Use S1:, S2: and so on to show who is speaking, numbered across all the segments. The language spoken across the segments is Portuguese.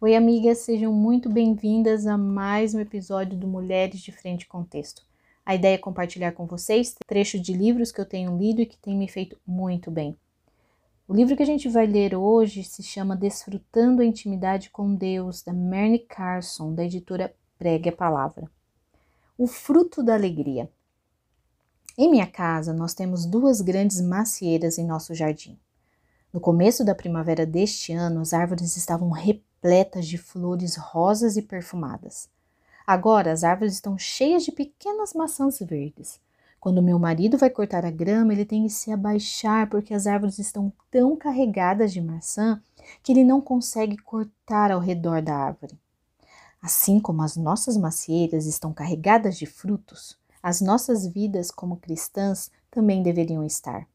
S1: Oi, amigas, sejam muito bem-vindas a mais um episódio do Mulheres de Frente Contexto. A ideia é compartilhar com vocês trechos de livros que eu tenho lido e que têm me feito muito bem. O livro que a gente vai ler hoje se chama Desfrutando a Intimidade com Deus, da Mary Carson, da editora Pregue a Palavra. O fruto da alegria. Em minha casa, nós temos duas grandes macieiras em nosso jardim. No começo da primavera deste ano, as árvores estavam repletas de flores rosas e perfumadas. Agora as árvores estão cheias de pequenas maçãs verdes. Quando meu marido vai cortar a grama, ele tem que se abaixar porque as árvores estão tão carregadas de maçã que ele não consegue cortar ao redor da árvore. Assim como as nossas macieiras estão carregadas de frutos, as nossas vidas como cristãs também deveriam estar.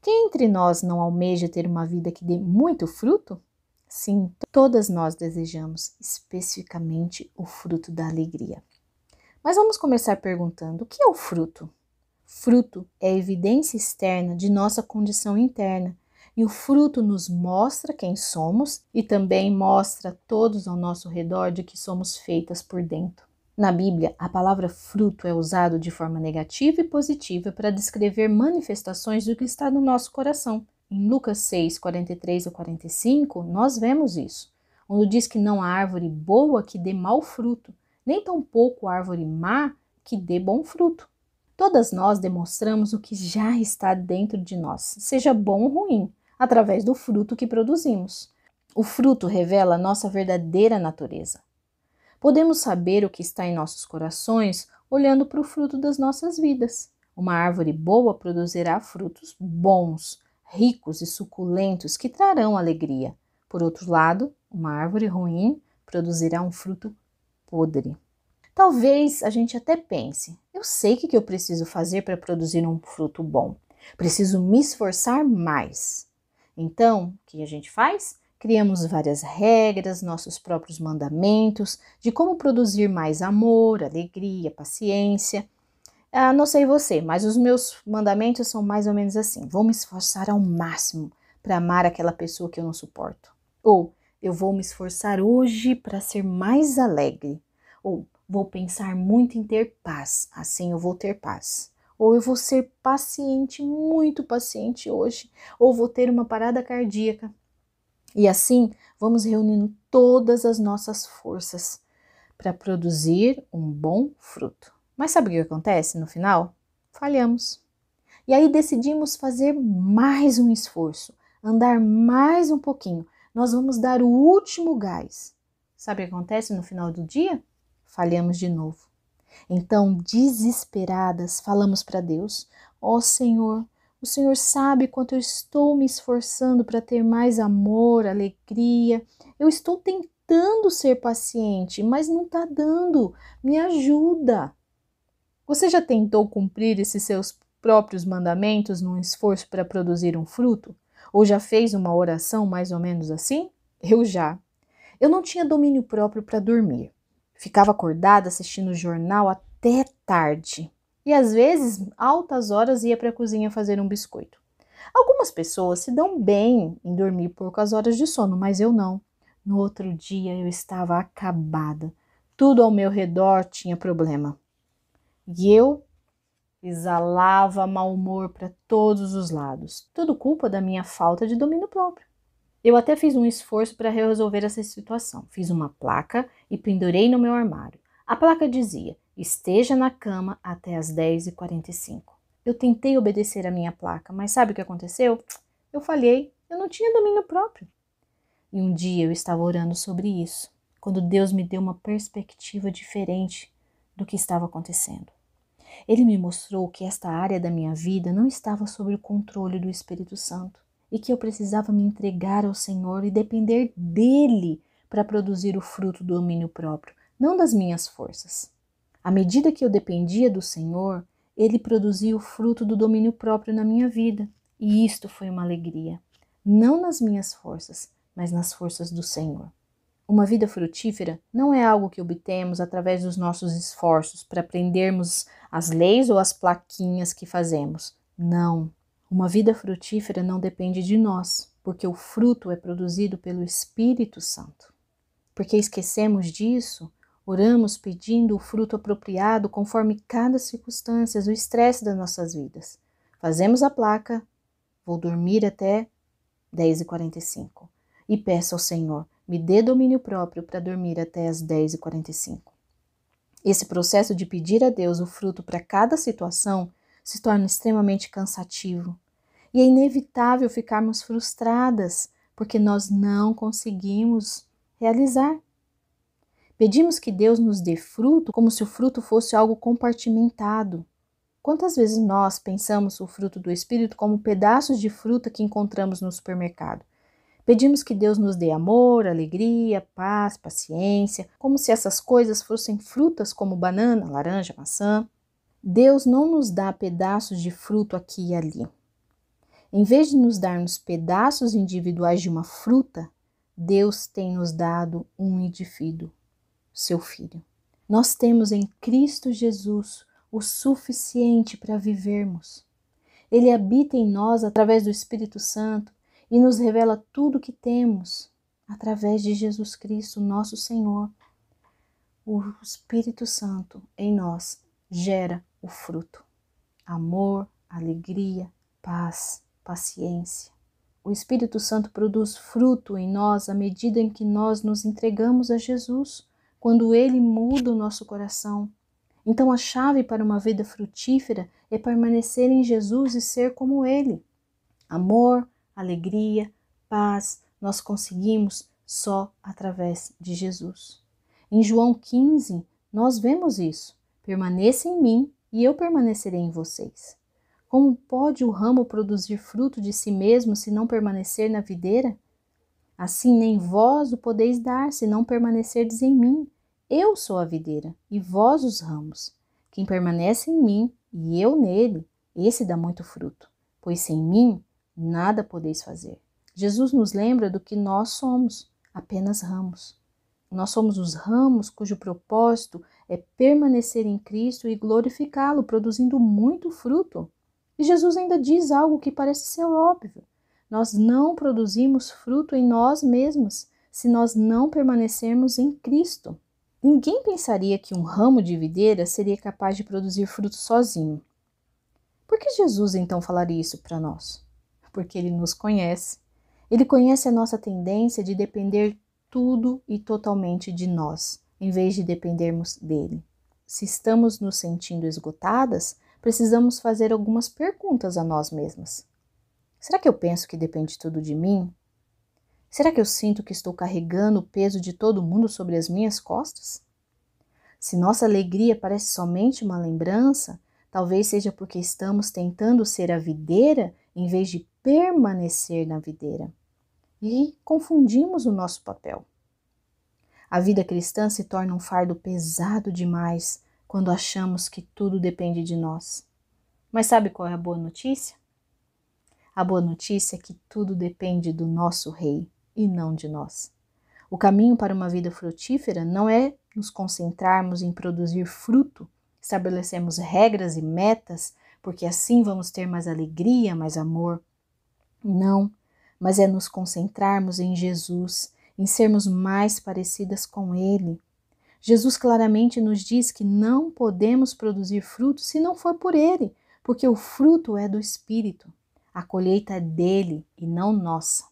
S1: Quem entre nós não almeja ter uma vida que dê muito fruto? Sim, todas nós desejamos especificamente o fruto da alegria. Mas vamos começar perguntando: o que é o fruto? Fruto é evidência externa de nossa condição interna, e o fruto nos mostra quem somos e também mostra a todos ao nosso redor de que somos feitas por dentro. Na Bíblia, a palavra fruto é usado de forma negativa e positiva para descrever manifestações do que está no nosso coração. Em Lucas 6, 43 a 45, nós vemos isso, onde diz que não há árvore boa que dê mau fruto, nem tampouco árvore má que dê bom fruto. Todas nós demonstramos o que já está dentro de nós, seja bom ou ruim, através do fruto que produzimos. O fruto revela nossa verdadeira natureza. Podemos saber o que está em nossos corações olhando para o fruto das nossas vidas. Uma árvore boa produzirá frutos bons, ricos e suculentos que trarão alegria. Por outro lado, uma árvore ruim produzirá um fruto podre. Talvez a gente até pense: eu sei o que eu preciso fazer para produzir um fruto bom. Preciso me esforçar mais. Então, o que a gente faz? Criamos várias regras, nossos próprios mandamentos de como produzir mais amor, alegria, paciência. Ah, não sei você, mas os meus mandamentos são mais ou menos assim: vou me esforçar ao máximo para amar aquela pessoa que eu não suporto. Ou eu vou me esforçar hoje para ser mais alegre. Ou vou pensar muito em ter paz, assim eu vou ter paz. Ou eu vou ser paciente, muito paciente hoje. Ou vou ter uma parada cardíaca. E assim vamos reunindo todas as nossas forças para produzir um bom fruto. Mas sabe o que acontece no final? Falhamos. E aí decidimos fazer mais um esforço, andar mais um pouquinho. Nós vamos dar o último gás. Sabe o que acontece no final do dia? Falhamos de novo. Então, desesperadas, falamos para Deus: Ó oh, Senhor, o Senhor sabe quanto eu estou me esforçando para ter mais amor, alegria. Eu estou tentando ser paciente, mas não está dando. Me ajuda. Você já tentou cumprir esses seus próprios mandamentos num esforço para produzir um fruto? Ou já fez uma oração mais ou menos assim? Eu já. Eu não tinha domínio próprio para dormir. Ficava acordada assistindo o jornal até tarde. E às vezes, altas horas, ia para a cozinha fazer um biscoito. Algumas pessoas se dão bem em dormir poucas horas de sono, mas eu não. No outro dia eu estava acabada. Tudo ao meu redor tinha problema. E eu exalava mau humor para todos os lados. Tudo culpa da minha falta de domínio próprio. Eu até fiz um esforço para resolver essa situação. Fiz uma placa e pendurei no meu armário. A placa dizia: Esteja na cama até as 10h45. Eu tentei obedecer a minha placa, mas sabe o que aconteceu? Eu falhei, eu não tinha domínio próprio. E um dia eu estava orando sobre isso, quando Deus me deu uma perspectiva diferente do que estava acontecendo. Ele me mostrou que esta área da minha vida não estava sob o controle do Espírito Santo e que eu precisava me entregar ao Senhor e depender dele para produzir o fruto do domínio próprio, não das minhas forças. À medida que eu dependia do Senhor, ele produzia o fruto do domínio próprio na minha vida, e isto foi uma alegria, não nas minhas forças, mas nas forças do Senhor. Uma vida frutífera não é algo que obtemos através dos nossos esforços para aprendermos as leis ou as plaquinhas que fazemos. Não. Uma vida frutífera não depende de nós, porque o fruto é produzido pelo Espírito Santo. Porque esquecemos disso, oramos pedindo o fruto apropriado conforme cada circunstância, o estresse das nossas vidas. Fazemos a placa, vou dormir até 10h45 e peço ao Senhor, me dê domínio próprio para dormir até as 10h45. Esse processo de pedir a Deus o fruto para cada situação se torna extremamente cansativo e é inevitável ficarmos frustradas porque nós não conseguimos realizar. Pedimos que Deus nos dê fruto como se o fruto fosse algo compartimentado. Quantas vezes nós pensamos o fruto do Espírito como pedaços de fruta que encontramos no supermercado? Pedimos que Deus nos dê amor, alegria, paz, paciência, como se essas coisas fossem frutas como banana, laranja, maçã. Deus não nos dá pedaços de fruto aqui e ali. Em vez de nos darmos pedaços individuais de uma fruta, Deus tem nos dado um indivíduo, seu filho. Nós temos em Cristo Jesus o suficiente para vivermos. Ele habita em nós através do Espírito Santo e nos revela tudo o que temos através de Jesus Cristo, nosso Senhor. O Espírito Santo em nós gera o fruto: amor, alegria, paz, paciência. O Espírito Santo produz fruto em nós à medida em que nós nos entregamos a Jesus, quando ele muda o nosso coração. Então, a chave para uma vida frutífera é permanecer em Jesus e ser como ele. Amor, alegria, paz, nós conseguimos só através de Jesus. Em João 15, nós vemos isso. Permaneça em mim e eu permanecerei em vocês. Como pode o ramo produzir fruto de si mesmo se não permanecer na videira? Assim nem vós o podeis dar se não permanecerdes em mim. Eu sou a videira e vós os ramos. Quem permanece em mim e eu nele, esse dá muito fruto, pois sem mim nada podeis fazer. Jesus nos lembra do que nós somos, apenas ramos. Nós somos os ramos cujo propósito é permanecer em Cristo e glorificá-lo, produzindo muito fruto. E Jesus ainda diz algo que parece ser óbvio. Nós não produzimos fruto em nós mesmos se nós não permanecermos em Cristo. Ninguém pensaria que um ramo de videira seria capaz de produzir fruto sozinho. Por que Jesus então falaria isso para nós? porque ele nos conhece. Ele conhece a nossa tendência de depender tudo e totalmente de nós, em vez de dependermos dele. Se estamos nos sentindo esgotadas, precisamos fazer algumas perguntas a nós mesmas. Será que eu penso que depende tudo de mim? Será que eu sinto que estou carregando o peso de todo mundo sobre as minhas costas? Se nossa alegria parece somente uma lembrança, talvez seja porque estamos tentando ser a videira em vez de permanecer na videira. E confundimos o nosso papel. A vida cristã se torna um fardo pesado demais quando achamos que tudo depende de nós. Mas sabe qual é a boa notícia? A boa notícia é que tudo depende do nosso Rei e não de nós. O caminho para uma vida frutífera não é nos concentrarmos em produzir fruto, estabelecemos regras e metas, porque assim vamos ter mais alegria, mais amor, não, mas é nos concentrarmos em Jesus, em sermos mais parecidas com Ele. Jesus claramente nos diz que não podemos produzir fruto se não for por Ele, porque o fruto é do Espírito. A colheita é dele e não nossa.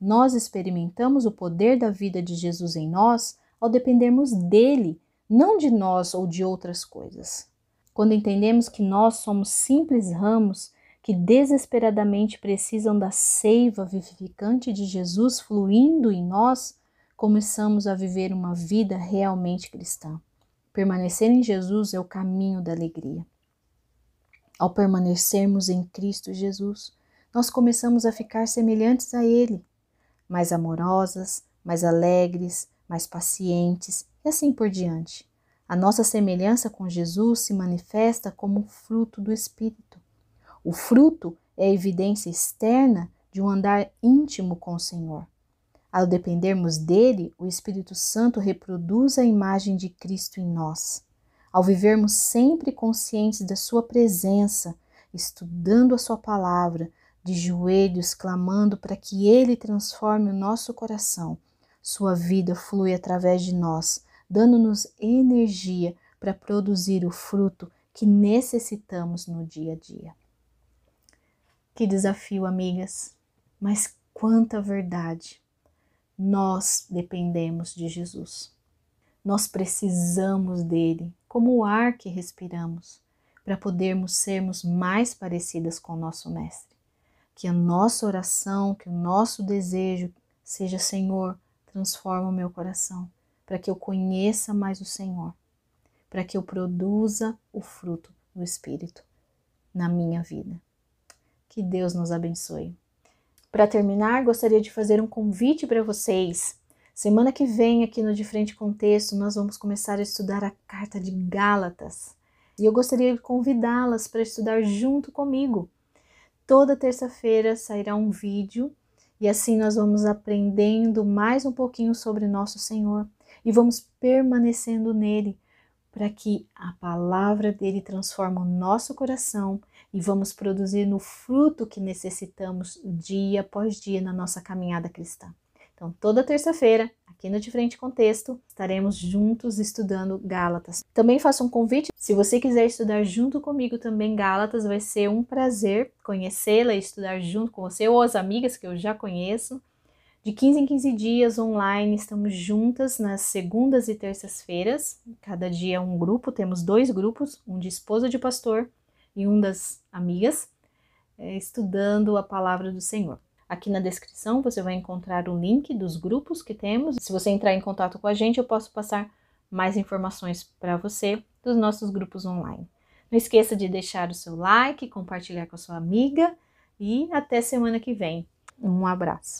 S1: Nós experimentamos o poder da vida de Jesus em nós ao dependermos dele, não de nós ou de outras coisas. Quando entendemos que nós somos simples ramos que desesperadamente precisam da seiva vivificante de Jesus fluindo em nós, começamos a viver uma vida realmente cristã. Permanecer em Jesus é o caminho da alegria. Ao permanecermos em Cristo Jesus, nós começamos a ficar semelhantes a Ele, mais amorosas, mais alegres, mais pacientes e assim por diante. A nossa semelhança com Jesus se manifesta como fruto do Espírito. O fruto é a evidência externa de um andar íntimo com o Senhor. Ao dependermos dele, o Espírito Santo reproduz a imagem de Cristo em nós. Ao vivermos sempre conscientes da Sua presença, estudando a Sua palavra, de joelhos clamando para que Ele transforme o nosso coração, Sua vida flui através de nós, dando-nos energia para produzir o fruto que necessitamos no dia a dia. Que desafio, amigas! Mas quanta verdade! Nós dependemos de Jesus. Nós precisamos dele, como o ar que respiramos, para podermos sermos mais parecidas com o nosso Mestre. Que a nossa oração, que o nosso desejo seja: Senhor, transforma o meu coração, para que eu conheça mais o Senhor, para que eu produza o fruto do Espírito na minha vida. Que Deus nos abençoe. Para terminar, gostaria de fazer um convite para vocês. Semana que vem, aqui no De Frente Contexto, nós vamos começar a estudar a carta de Gálatas. E eu gostaria de convidá-las para estudar junto comigo. Toda terça-feira sairá um vídeo e assim nós vamos aprendendo mais um pouquinho sobre nosso Senhor e vamos permanecendo nele, para que a palavra dele transforme o nosso coração e vamos produzir no fruto que necessitamos dia após dia na nossa caminhada cristã. Então, toda terça-feira, aqui no Diferente Contexto, estaremos juntos estudando Gálatas. Também faço um convite, se você quiser estudar junto comigo também Gálatas, vai ser um prazer conhecê-la e estudar junto com você ou as amigas que eu já conheço. De 15 em 15 dias online, estamos juntas nas segundas e terças-feiras. Cada dia um grupo, temos dois grupos, um de esposa de pastor e um das amigas, é, estudando a palavra do Senhor. Aqui na descrição você vai encontrar o link dos grupos que temos. Se você entrar em contato com a gente, eu posso passar mais informações para você dos nossos grupos online. Não esqueça de deixar o seu like, compartilhar com a sua amiga e até semana que vem. Um abraço.